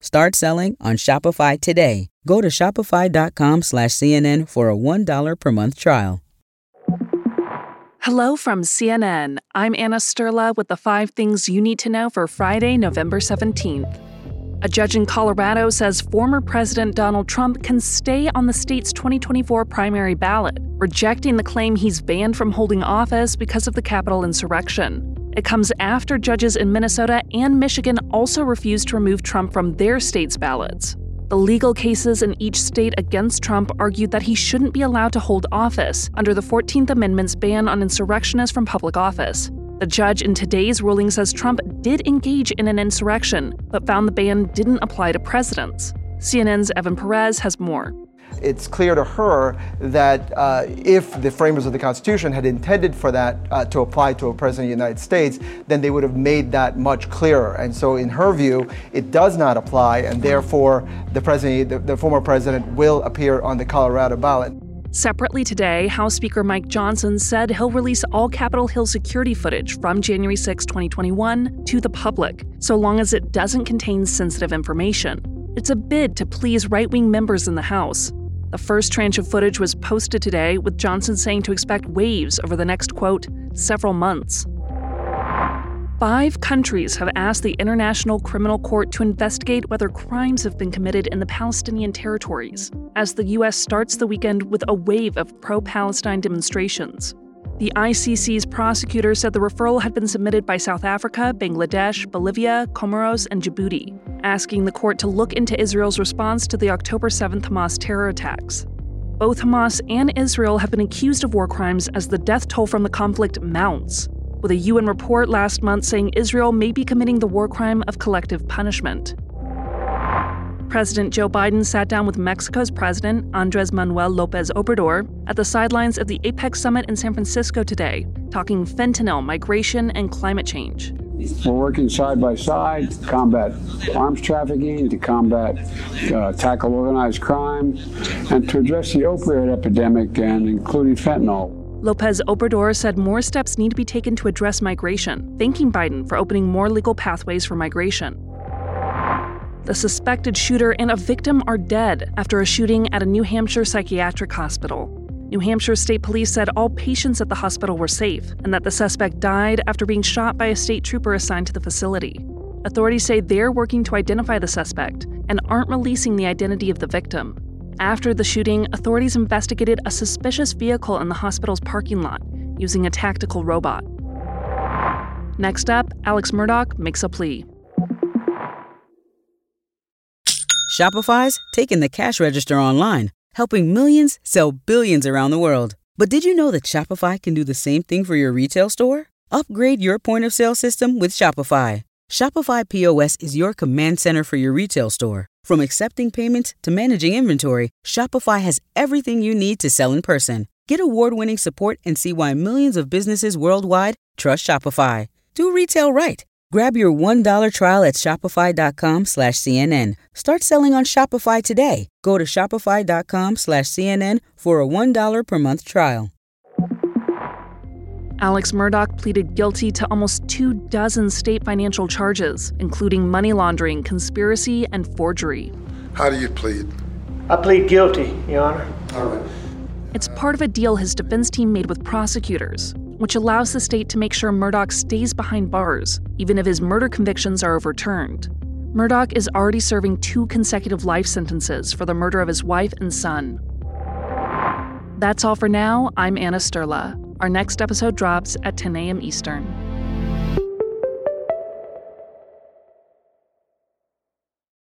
Start selling on Shopify today. Go to shopify.com slash CNN for a $1 per month trial. Hello from CNN. I'm Anna Sterla with the five things you need to know for Friday, November 17th. A judge in Colorado says former President Donald Trump can stay on the state's 2024 primary ballot, rejecting the claim he's banned from holding office because of the Capitol insurrection. It comes after judges in Minnesota and Michigan also refused to remove Trump from their state's ballots. The legal cases in each state against Trump argued that he shouldn't be allowed to hold office under the 14th Amendment's ban on insurrectionists from public office. The judge in today's ruling says Trump did engage in an insurrection, but found the ban didn't apply to presidents. CNN's Evan Perez has more. It's clear to her that uh, if the framers of the Constitution had intended for that uh, to apply to a president of the United States, then they would have made that much clearer. And so, in her view, it does not apply, and therefore, the president, the, the former president, will appear on the Colorado ballot. Separately today, House Speaker Mike Johnson said he'll release all Capitol Hill security footage from January 6, 2021, to the public, so long as it doesn't contain sensitive information. It's a bid to please right wing members in the House. The first tranche of footage was posted today, with Johnson saying to expect waves over the next, quote, several months. Five countries have asked the International Criminal Court to investigate whether crimes have been committed in the Palestinian territories, as the U.S. starts the weekend with a wave of pro Palestine demonstrations. The ICC's prosecutor said the referral had been submitted by South Africa, Bangladesh, Bolivia, Comoros, and Djibouti, asking the court to look into Israel's response to the October 7th Hamas terror attacks. Both Hamas and Israel have been accused of war crimes as the death toll from the conflict mounts with a UN report last month saying Israel may be committing the war crime of collective punishment. President Joe Biden sat down with Mexico's President Andres Manuel Lopez Obrador at the sidelines of the APEC summit in San Francisco today, talking fentanyl, migration, and climate change. We're working side by side to combat arms trafficking, to combat, uh, tackle organized crime, and to address the opioid epidemic, and including fentanyl. Lopez Obrador said more steps need to be taken to address migration, thanking Biden for opening more legal pathways for migration. The suspected shooter and a victim are dead after a shooting at a New Hampshire psychiatric hospital. New Hampshire State Police said all patients at the hospital were safe and that the suspect died after being shot by a state trooper assigned to the facility. Authorities say they're working to identify the suspect and aren't releasing the identity of the victim. After the shooting, authorities investigated a suspicious vehicle in the hospital's parking lot using a tactical robot. Next up, Alex Murdaugh makes a plea. Shopify's taking the cash register online, helping millions sell billions around the world. But did you know that Shopify can do the same thing for your retail store? Upgrade your point of sale system with Shopify. Shopify POS is your command center for your retail store. From accepting payments to managing inventory, Shopify has everything you need to sell in person. Get award winning support and see why millions of businesses worldwide trust Shopify. Do retail right. Grab your $1 trial at Shopify.com slash CNN. Start selling on Shopify today. Go to Shopify.com slash CNN for a $1 per month trial. Alex Murdaugh pleaded guilty to almost two dozen state financial charges, including money laundering, conspiracy, and forgery. How do you plead? I plead guilty, Your Honor. All right. It's part of a deal his defense team made with prosecutors, which allows the state to make sure Murdaugh stays behind bars, even if his murder convictions are overturned. Murdaugh is already serving two consecutive life sentences for the murder of his wife and son. That's all for now. I'm Anna Sterla. Our next episode drops at 10 a.m. Eastern.